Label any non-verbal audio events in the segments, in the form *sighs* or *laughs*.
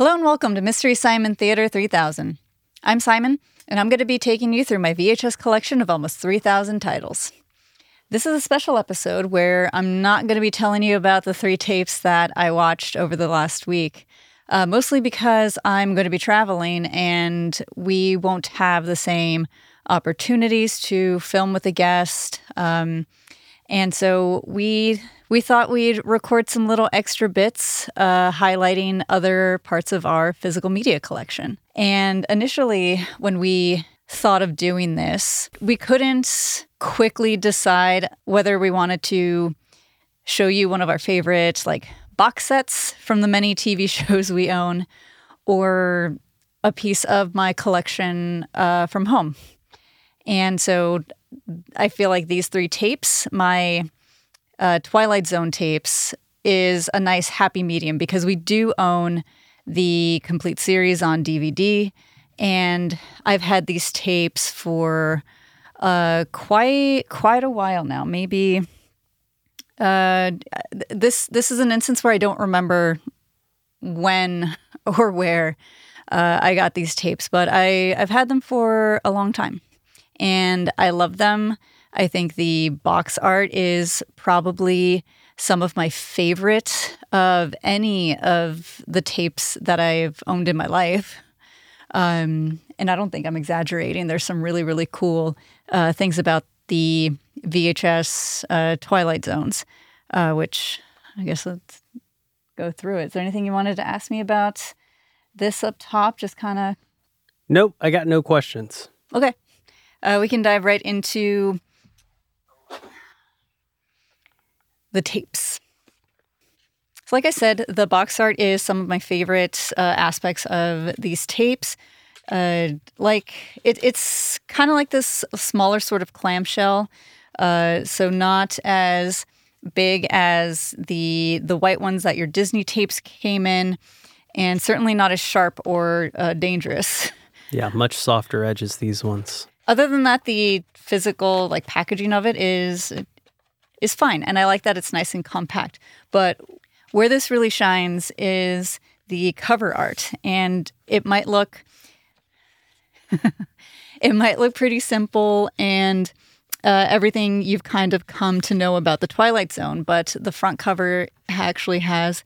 Hello and welcome to Mystery Simon Theater 3000. I'm Simon, and I'm going to be taking you through my VHS collection of almost 3,000 titles. This is a special episode where I'm not going to be telling you about the three tapes that I watched over the last week, uh, mostly because I'm going to be traveling and we won't have the same opportunities to film with a guest. Um, and so we we thought we'd record some little extra bits uh, highlighting other parts of our physical media collection. And initially, when we thought of doing this, we couldn't quickly decide whether we wanted to show you one of our favorite like box sets from the many TV *laughs* shows we own or a piece of my collection uh, from home. And so I feel like these three tapes, my uh, Twilight Zone tapes is a nice happy medium because we do own the complete series on DVD, and I've had these tapes for uh, quite quite a while now. Maybe uh, this this is an instance where I don't remember when *laughs* or where uh, I got these tapes, but I I've had them for a long time, and I love them. I think the box art is probably some of my favorite of any of the tapes that I've owned in my life. Um, and I don't think I'm exaggerating. There's some really, really cool uh, things about the VHS uh, Twilight Zones, uh, which I guess let's go through it. Is there anything you wanted to ask me about this up top? Just kind of. Nope, I got no questions. Okay. Uh, we can dive right into the tapes. So, like I said, the box art is some of my favorite uh, aspects of these tapes. Uh, like it, it's kind of like this smaller sort of clamshell, uh, so not as big as the the white ones that your Disney tapes came in, and certainly not as sharp or uh, dangerous. *laughs* Yeah, much softer edges these ones. Other than that, the physical like packaging of it is is fine. And I like that it's nice and compact. But where this really shines is the cover art. And it might look *laughs* it might look pretty simple and uh, everything you've kind of come to know about the Twilight Zone, but the front cover actually has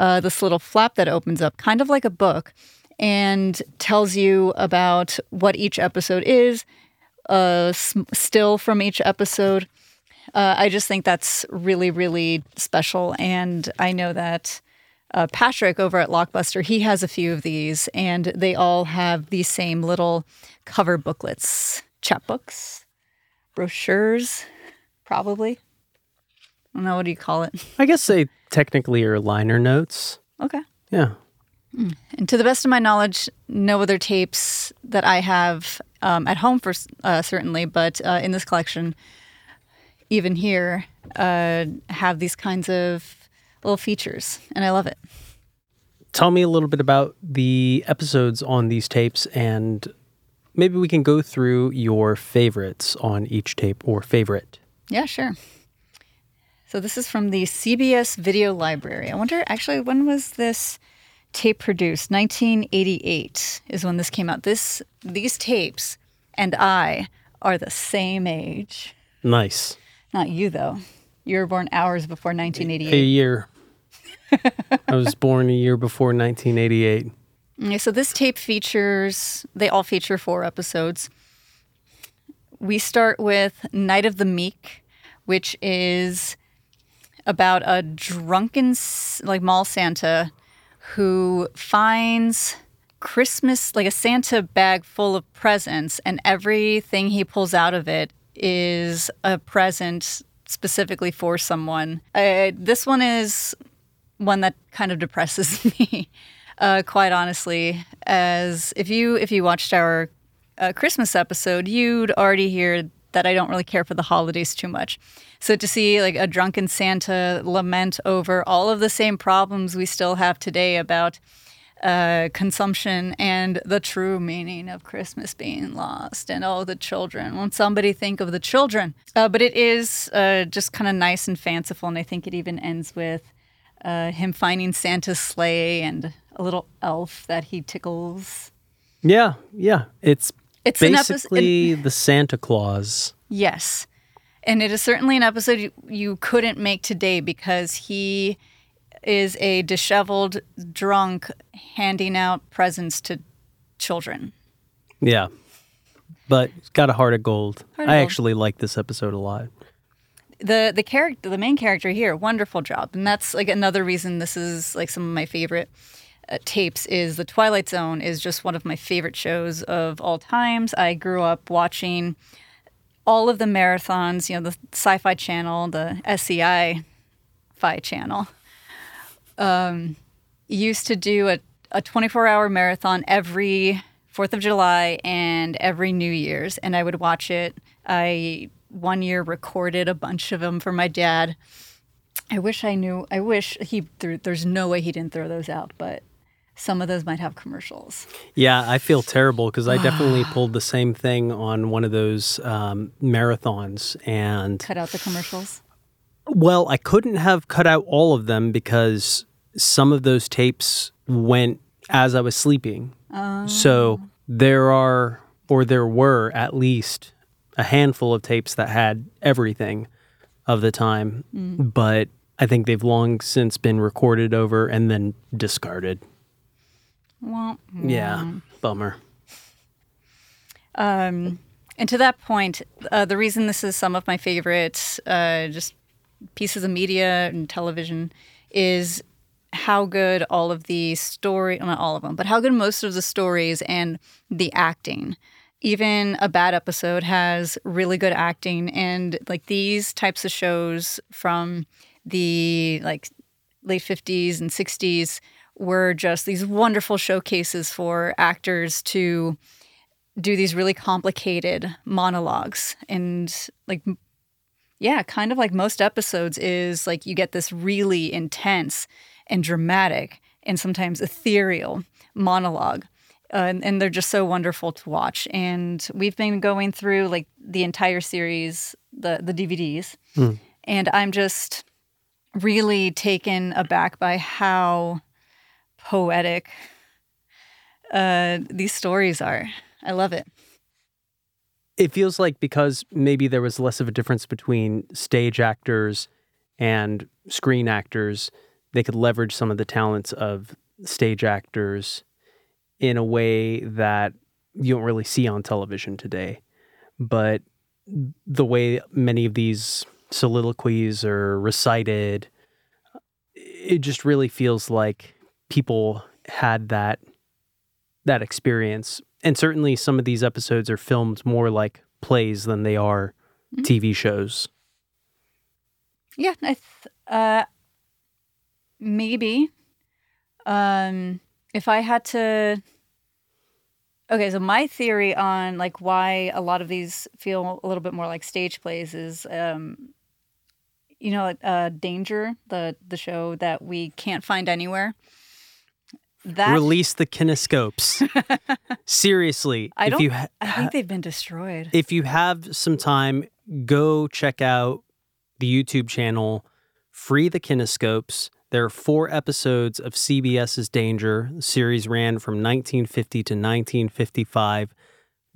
uh, this little flap that opens up, kind of like a book, and tells you about what each episode is, a still from each episode, uh, I just think that's really, really special. And I know that uh, Patrick over at Lockbuster, he has a few of these, and they all have these same little cover booklets, chapbooks, brochures, probably. I don't know. What do you call it? I guess they technically are liner notes. Okay. Yeah. Hmm. And to the best of my knowledge, no other tapes that I have um, at home for uh, certainly, but uh, in this collection even here, uh, have these kinds of little features, and I love it. Tell me a little bit about the episodes on these tapes, and maybe we can go through your favorites on each tape or favorite. Yeah, sure. So this is from the CBS Video Library. I wonder, actually, when was this tape produced? 1988 is when this came out. This these tapes and I are the same age. Nice. Not you, though. You were born hours before 1988. A year. I was born a year before 1988. Okay, so this tape features, they all feature four episodes. We start with Night of the Meek, which is about a drunken, like, mall Santa who finds Christmas, like a Santa bag full of presents, and everything he pulls out of it is a present specifically for someone. Uh, this one is one that kind of depresses *laughs* me, uh, quite honestly. As if you if you watched our uh, Christmas episode, you'd already hear that I don't really care for the holidays too much. So to see like a drunken Santa lament over all of the same problems we still have today about uh, consumption and the true meaning of Christmas being lost and oh, the children. Won't somebody think of the children? Uh, but it is uh, just kind of nice and fanciful, and I think it even ends with uh, him finding Santa's sleigh and a little elf that he tickles. Yeah, yeah. It's, It's basically the Santa Claus. Yes. And it is certainly an episode you, you couldn't make today because he is a disheveled drunk handing out presents to children. Yeah. But it's got a heart of gold. Heart of I gold. actually like this episode a lot. the the character the main character here wonderful job and that's like another reason this is like some of my favorite uh, tapes is the twilight zone is just one of my favorite shows of all times i grew up watching all of the marathons you know the sci-fi channel the sci fi channel um, used to do a, a 24 hour marathon every Fourth of July and every New Year's, and I would watch it. I one year recorded a bunch of them for my dad. I wish I knew. I wish he. Threw, there's no way he didn't throw those out, but some of those might have commercials. Yeah, I feel terrible because I definitely *sighs* pulled the same thing on one of those um, marathons. And Cut out the commercials. well, I couldn't have cut out all of them because some of those tapes went as I was sleeping. So there are, or there were at least a handful of tapes that had everything of the time, but I think they've long since been recorded over and then discarded. Well, Yeah, bummer. Um, and to that point, uh, the reason this is some of my favorite uh, just pieces of media and television is how good all of the story, not all of them, but how good most of the stories and the acting. Even a bad episode has really good acting, and like these types of shows from the like late 50s and 60s were just these wonderful showcases for actors to do these really complicated monologues and like yeah kind of like most episodes is like you get this really intense and dramatic and sometimes ethereal monologue uh, and, and they're just so wonderful to watch and we've been going through like the entire series the the dvds and i'm just really taken aback by how poetic uh, these stories are. I love it. It feels like because maybe there was less of a difference between stage actors and screen actors, they could leverage some of the talents of stage actors in a way that you don't really see on television today. But the way many of these soliloquies are recited, it just really feels like people had that that experience. And certainly some of these episodes are filmed more like plays than they are TV shows. Yeah, I th- uh, maybe um, if I had to. Okay, so my theory on like why a lot of these feel a little bit more like stage plays is, um, you know, uh, Danger, the the show that we can't find anywhere. That Release the kinescopes. *laughs* Seriously, I if don't. you ha- I think they've been destroyed. if you have some time, go check out the YouTube channel Free the Kinescopes. There are four episodes of CBS's Danger. The series ran from 1950 to 1955.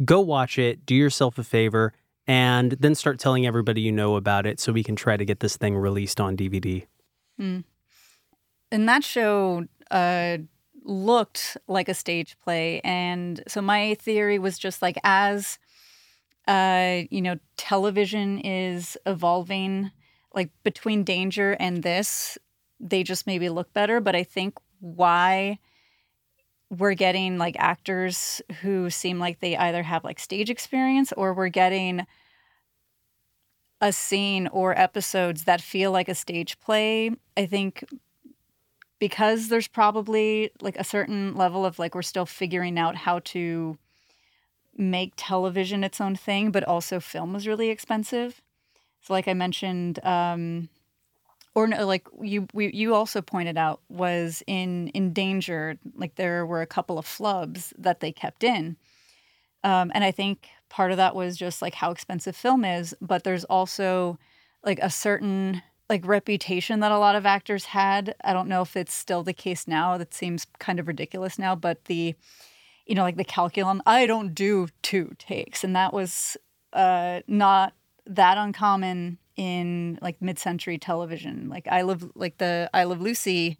Go watch it, do yourself a favor, and then start telling everybody you know about it so we can try to get this thing released on DVD. and that show uh, looked like a stage play and so my theory was just like as uh, you know television is evolving like between danger and this they just maybe look better but i think why we're getting like actors who seem like they either have like stage experience or we're getting a scene or episodes that feel like a stage play i think because there's probably like a certain level of like we're still figuring out how to make television its own thing but also film was really expensive. So like i mentioned um or no, like you we, you also pointed out was in danger like there were a couple of flubs that they kept in. Um, and i think part of that was just like how expensive film is but there's also like a certain like reputation that a lot of actors had. I don't know if it's still the case now. That seems kind of ridiculous now, but the you know, like the calculum, I don't do two takes. And that was uh not that uncommon in like mid-century television. Like I love like the I Love Lucy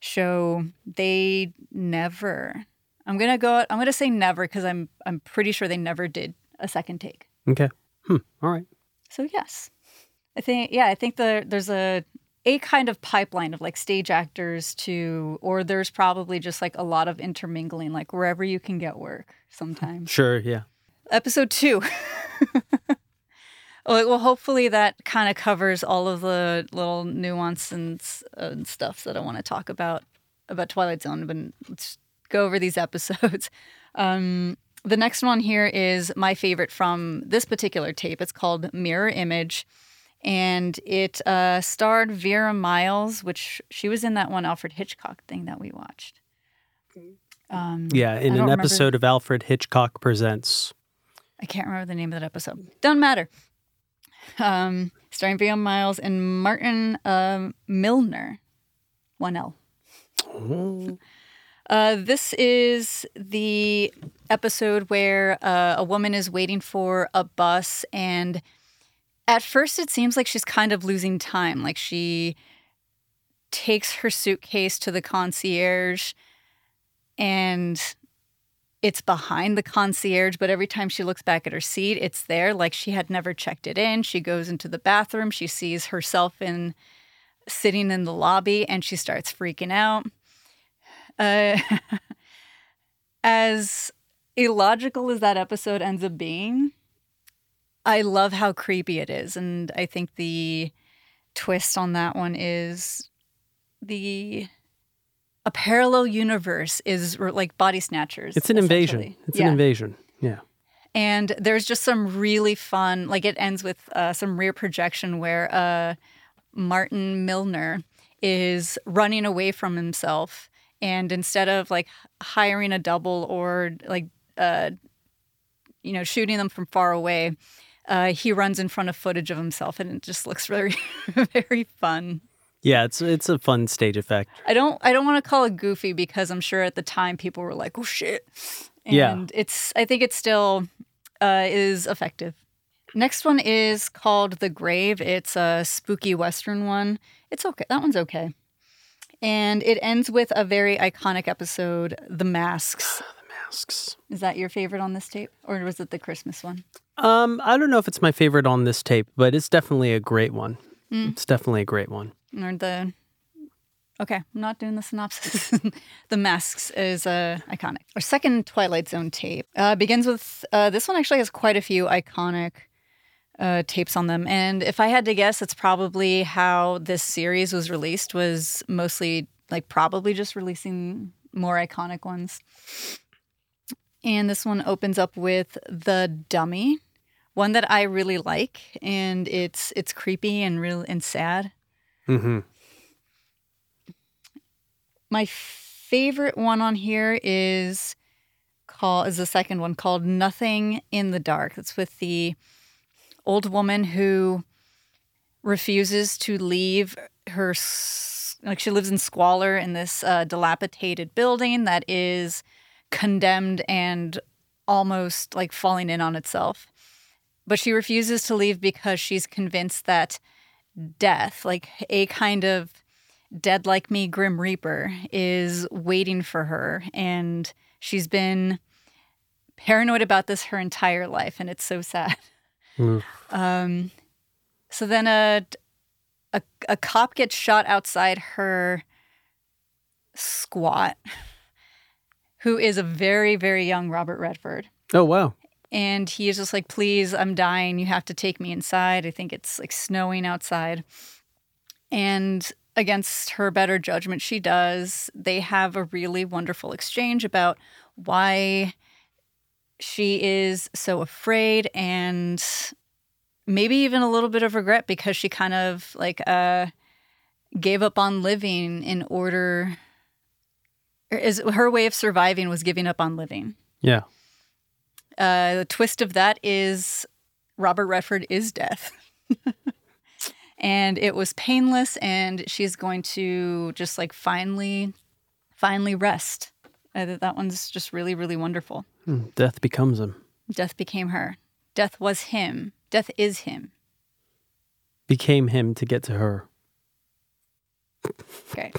show, they never I'm gonna go I'm gonna say never because I'm I'm pretty sure they never did a second take. Okay. Hmm. All right. So yes. I think yeah, I think the there's a a kind of pipeline of like stage actors to or there's probably just like a lot of intermingling like wherever you can get work sometimes. Sure. Yeah. Episode 2. *laughs* well, well, hopefully that kind of covers all of the little nuance and, uh, and stuff that I want to talk about about Twilight Zone. But let's go over these *laughs* episodes. Um, the next one here is my favorite from this particular tape. It's called Mirror Image, and it uh, starred Vera Miles, which she was in that one Alfred Hitchcock thing that we watched. Um, Yeah. In an don't remember- episode of Alfred Hitchcock Presents. I can't remember the name of that episode. Doesn't matter. Um, starring Vera Miles and Martin um Milner, one L. Uh, this is the episode where uh, a woman is waiting for a bus, and at first it seems like she's kind of losing time. Like she takes her suitcase to the concierge, and it's behind the concierge, but every time she looks back at her seat, it's there. Like she had never checked it in. She goes into the bathroom, she sees herself in sitting in the lobby, and she starts freaking out. Uh, *laughs* as illogical as that episode ends up being, I love how creepy it is, and I think the twist on that one is the a parallel universe is like body snatchers. It's an invasion. It's Yeah. an invasion. Yeah. And there's just some really fun, like it ends with uh, some rear projection where uh, Martin Milner is running away from himself. And instead of like hiring a double or like, uh, you know, shooting them from far away, uh, he runs in front of footage of himself. And it just looks very, *laughs* very fun. Yeah. It's it's a fun stage effect. I don't I don't want to call it goofy because I'm sure at the time people were like, "Oh shit." And Yeah. it's I think it still uh, is effective. Next one is called The Grave. It's a spooky western one. It's okay. That one's okay. And it ends with a very iconic episode, The Masks. The Masks. Is that your favorite on this tape or was it the Christmas one? Um, I don't know if it's my favorite on this tape, but it's definitely a great one. It's definitely a great one. Or the Okay, I'm not doing the synopsis. *laughs* the Masks is uh, iconic. Our second Twilight Zone tape uh, begins with uh, this one. Actually, has quite a few iconic uh, tapes on them, and if I had to guess, it's probably how this series was released. Was mostly like probably just releasing more iconic ones. And this one opens up with the Dummy, one that I really like, and it's it's creepy and real and sad. Mm-hmm. My favorite one on here is called is the second one called Nothing in the Dark. It's with the old woman who refuses to leave her like she lives in squalor in this uh, dilapidated building that is condemned and almost like falling in on itself. But she refuses to leave because she's convinced that death, like a kind of dead like me grim reaper is waiting for her. And she's been paranoid about this her entire life and it's so sad. Um, so then a, a a cop gets shot outside her squat who is a very very young robert redford. Oh wow. And he is just like please i'm dying. You have to take me inside. I think it's like snowing outside. And against her better judgment she does. They have a really wonderful exchange about why she is so afraid and maybe even a little bit of regret because she kind of like uh gave up on living in order is her way of surviving was giving up on living. Yeah. Uh, the twist of that is Robert Redford is death. *laughs* and it was painless and she's going to just like finally finally rest. Uh, that one's just really really wonderful. Hmm, Death becomes him. Death became her. Death was him. Death is him. Became him to get to her. Okay.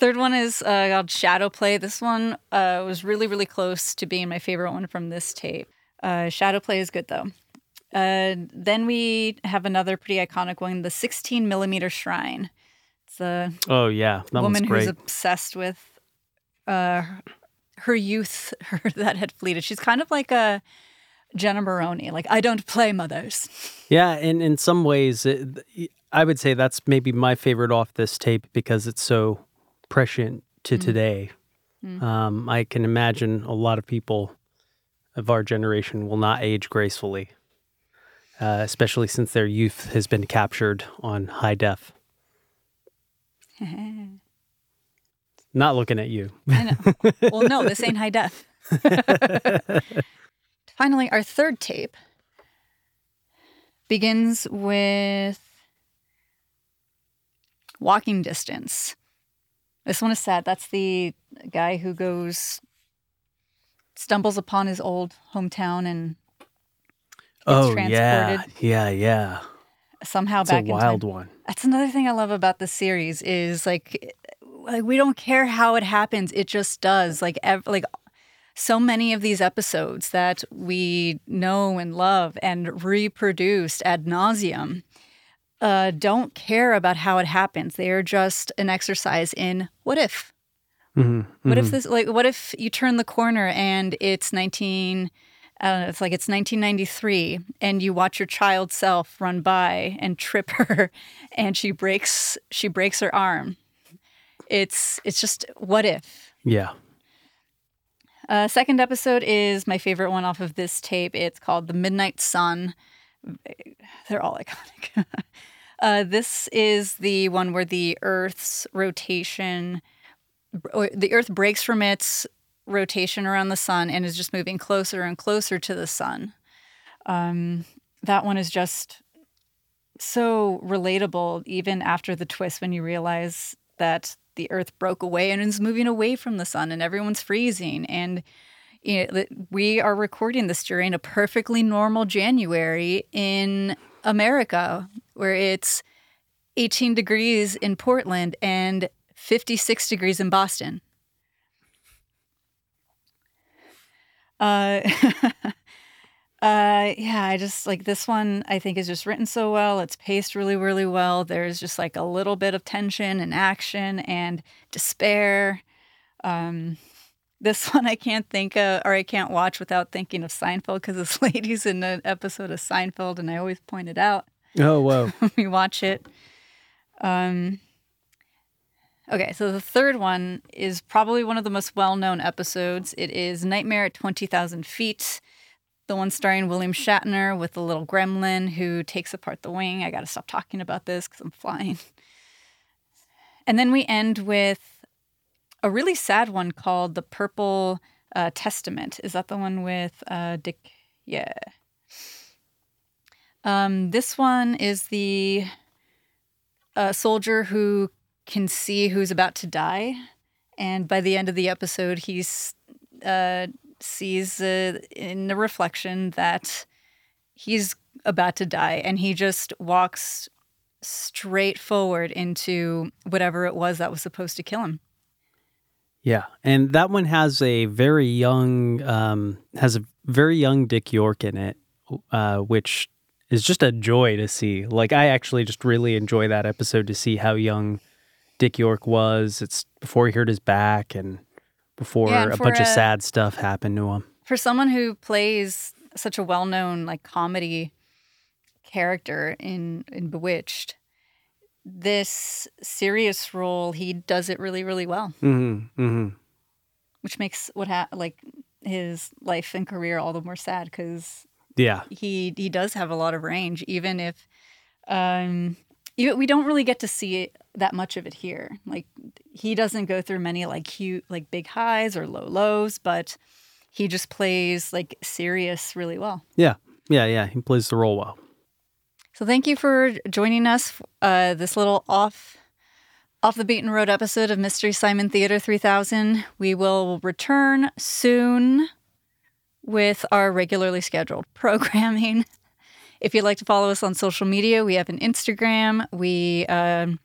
Third one is uh, called Shadow Play. This one uh, was really, really close to being my favorite one from this tape. Uh, Shadow Play is good though. Uh, then we have another pretty iconic one, the 16 millimeter shrine. It's a Oh yeah, that woman who's obsessed with uh, her youth *laughs* her, that had fleeted. She's kind of like a Jenna Maroney. Like I don't play mothers. *laughs* Yeah, and in some ways, it, I would say that's maybe my favorite off this tape because it's so prescient to today. Um, I can imagine a lot of people of our generation will not age gracefully, uh, especially since their youth has been captured on high def. *laughs* Not looking at you. I know. well, no, this ain't high def. *laughs* Finally, our third tape begins with walking distance. This one is sad. That's the guy who goes, stumbles upon his old hometown and oh yeah, transported. yeah, yeah. somehow It's back a in wild one. That's another thing I love about the series is like, like we don't care how it happens; it just does. Like, ev- like so many of these episodes that we know and love and reproduced ad nauseum uh, don't care about how it happens. They are just an exercise in what if. hmm What if this like what if you turn the corner and it's 19 I don't know, it's like it's 1993 and you watch your child self run by and trip *laughs* her and she breaks she breaks her arm. It's it's just what if. Yeah. Uh, second episode is my favorite one off of this tape. It's called The Midnight Sun. They're all iconic. *laughs* uh, this is the one where the Earth's rotation, the Earth breaks from its rotation around the sun and is just moving closer and closer to the sun. Um, that one is just so relatable, even after the twist, when you realize that the Earth broke away and is moving away from the sun, and everyone's freezing. And you know, we are recording this during a perfectly normal January in America, where it's 18 degrees in Portland and 56 degrees in Boston. Uh, *laughs* uh, yeah, I just like this one. I think is just written so well. It's paced really, really well. There's just like a little bit of tension and action and despair. Um, this *laughs* one I can't think of, or I can't watch without thinking of Seinfeld because this *laughs* lady's in an episode of Seinfeld, and I always point it out Oh wow! *laughs* when we watch it. Um, okay, so the third one is probably one of the most well known episodes. It is Nightmare at 20,000 Feet, the one starring William Shatner with the little gremlin who takes apart the wing. I got to stop talking about this because I'm flying. And then we end with a really sad one called The Purple uh, Testament. Is that the one with uh, Dick? Yeah. Um, this one is the uh, soldier who can see who's about to die, and by the end of the episode, he uh, sees uh, in the reflection that he's about to die, and he just walks straight forward into whatever it was that was supposed to kill him. Yeah, and that one has a very young um, has a very young Dick York in it, uh, which is just a joy to see. Like I actually just really enjoy that episode to see how young Dick York was. It's before he hurt his back and before Yeah, and a bunch of sad stuff happened to him. For someone who plays such a well-known like comedy character in in Bewitched, this serious role he does it really really well. Mm-hmm, mm-hmm. which makes what ha- like his life and career all the more sad because Yeah, he he does have a lot of range, even if um you, we don't really get to see it, that much of it here. Like he doesn't go through many like cute like big highs or low lows, but he just plays like serious really well. yeah, yeah, yeah. He plays the role well. So thank you for joining us. Uh, this little off off the beaten road episode of Mystery Simon Theater 3000. We will return soon with our regularly scheduled *laughs* programming. If you'd like to follow us on social media, we have an Instagram, we um,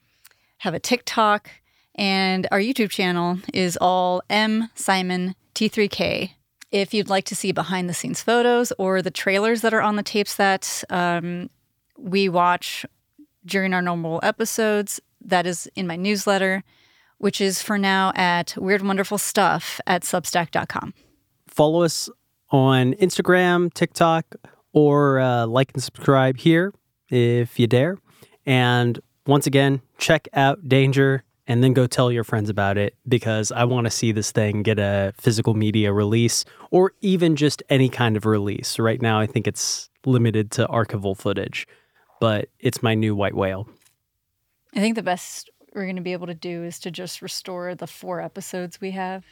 have a TikTok, and our YouTube channel is all M Simon T3K. If you'd like to see behind the scenes photos or the trailers that are on the tapes that um, we watch during our normal episodes, that is in my newsletter, which is for now at Weird Wonderful Stuff at Substack.com. Follow us on Instagram, TikTok, or uh, like and subscribe here if you dare. And once again, check out Danger and then go tell your friends about it because I want to see this thing get a physical media release or even just any kind of release. Right now, I think it's limited to archival footage, but it's my new white whale. I think the best we're going to be able to do is to just restore the four episodes we have.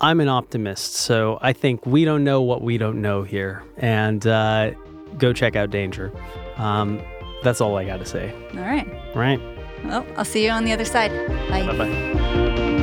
I'm an optimist, so I think we don't know what we don't know here. And uh, go check out Danger. Um, that's all I got to say. All right. Right. Well, I'll see you on the other side. Bye. Bye bye.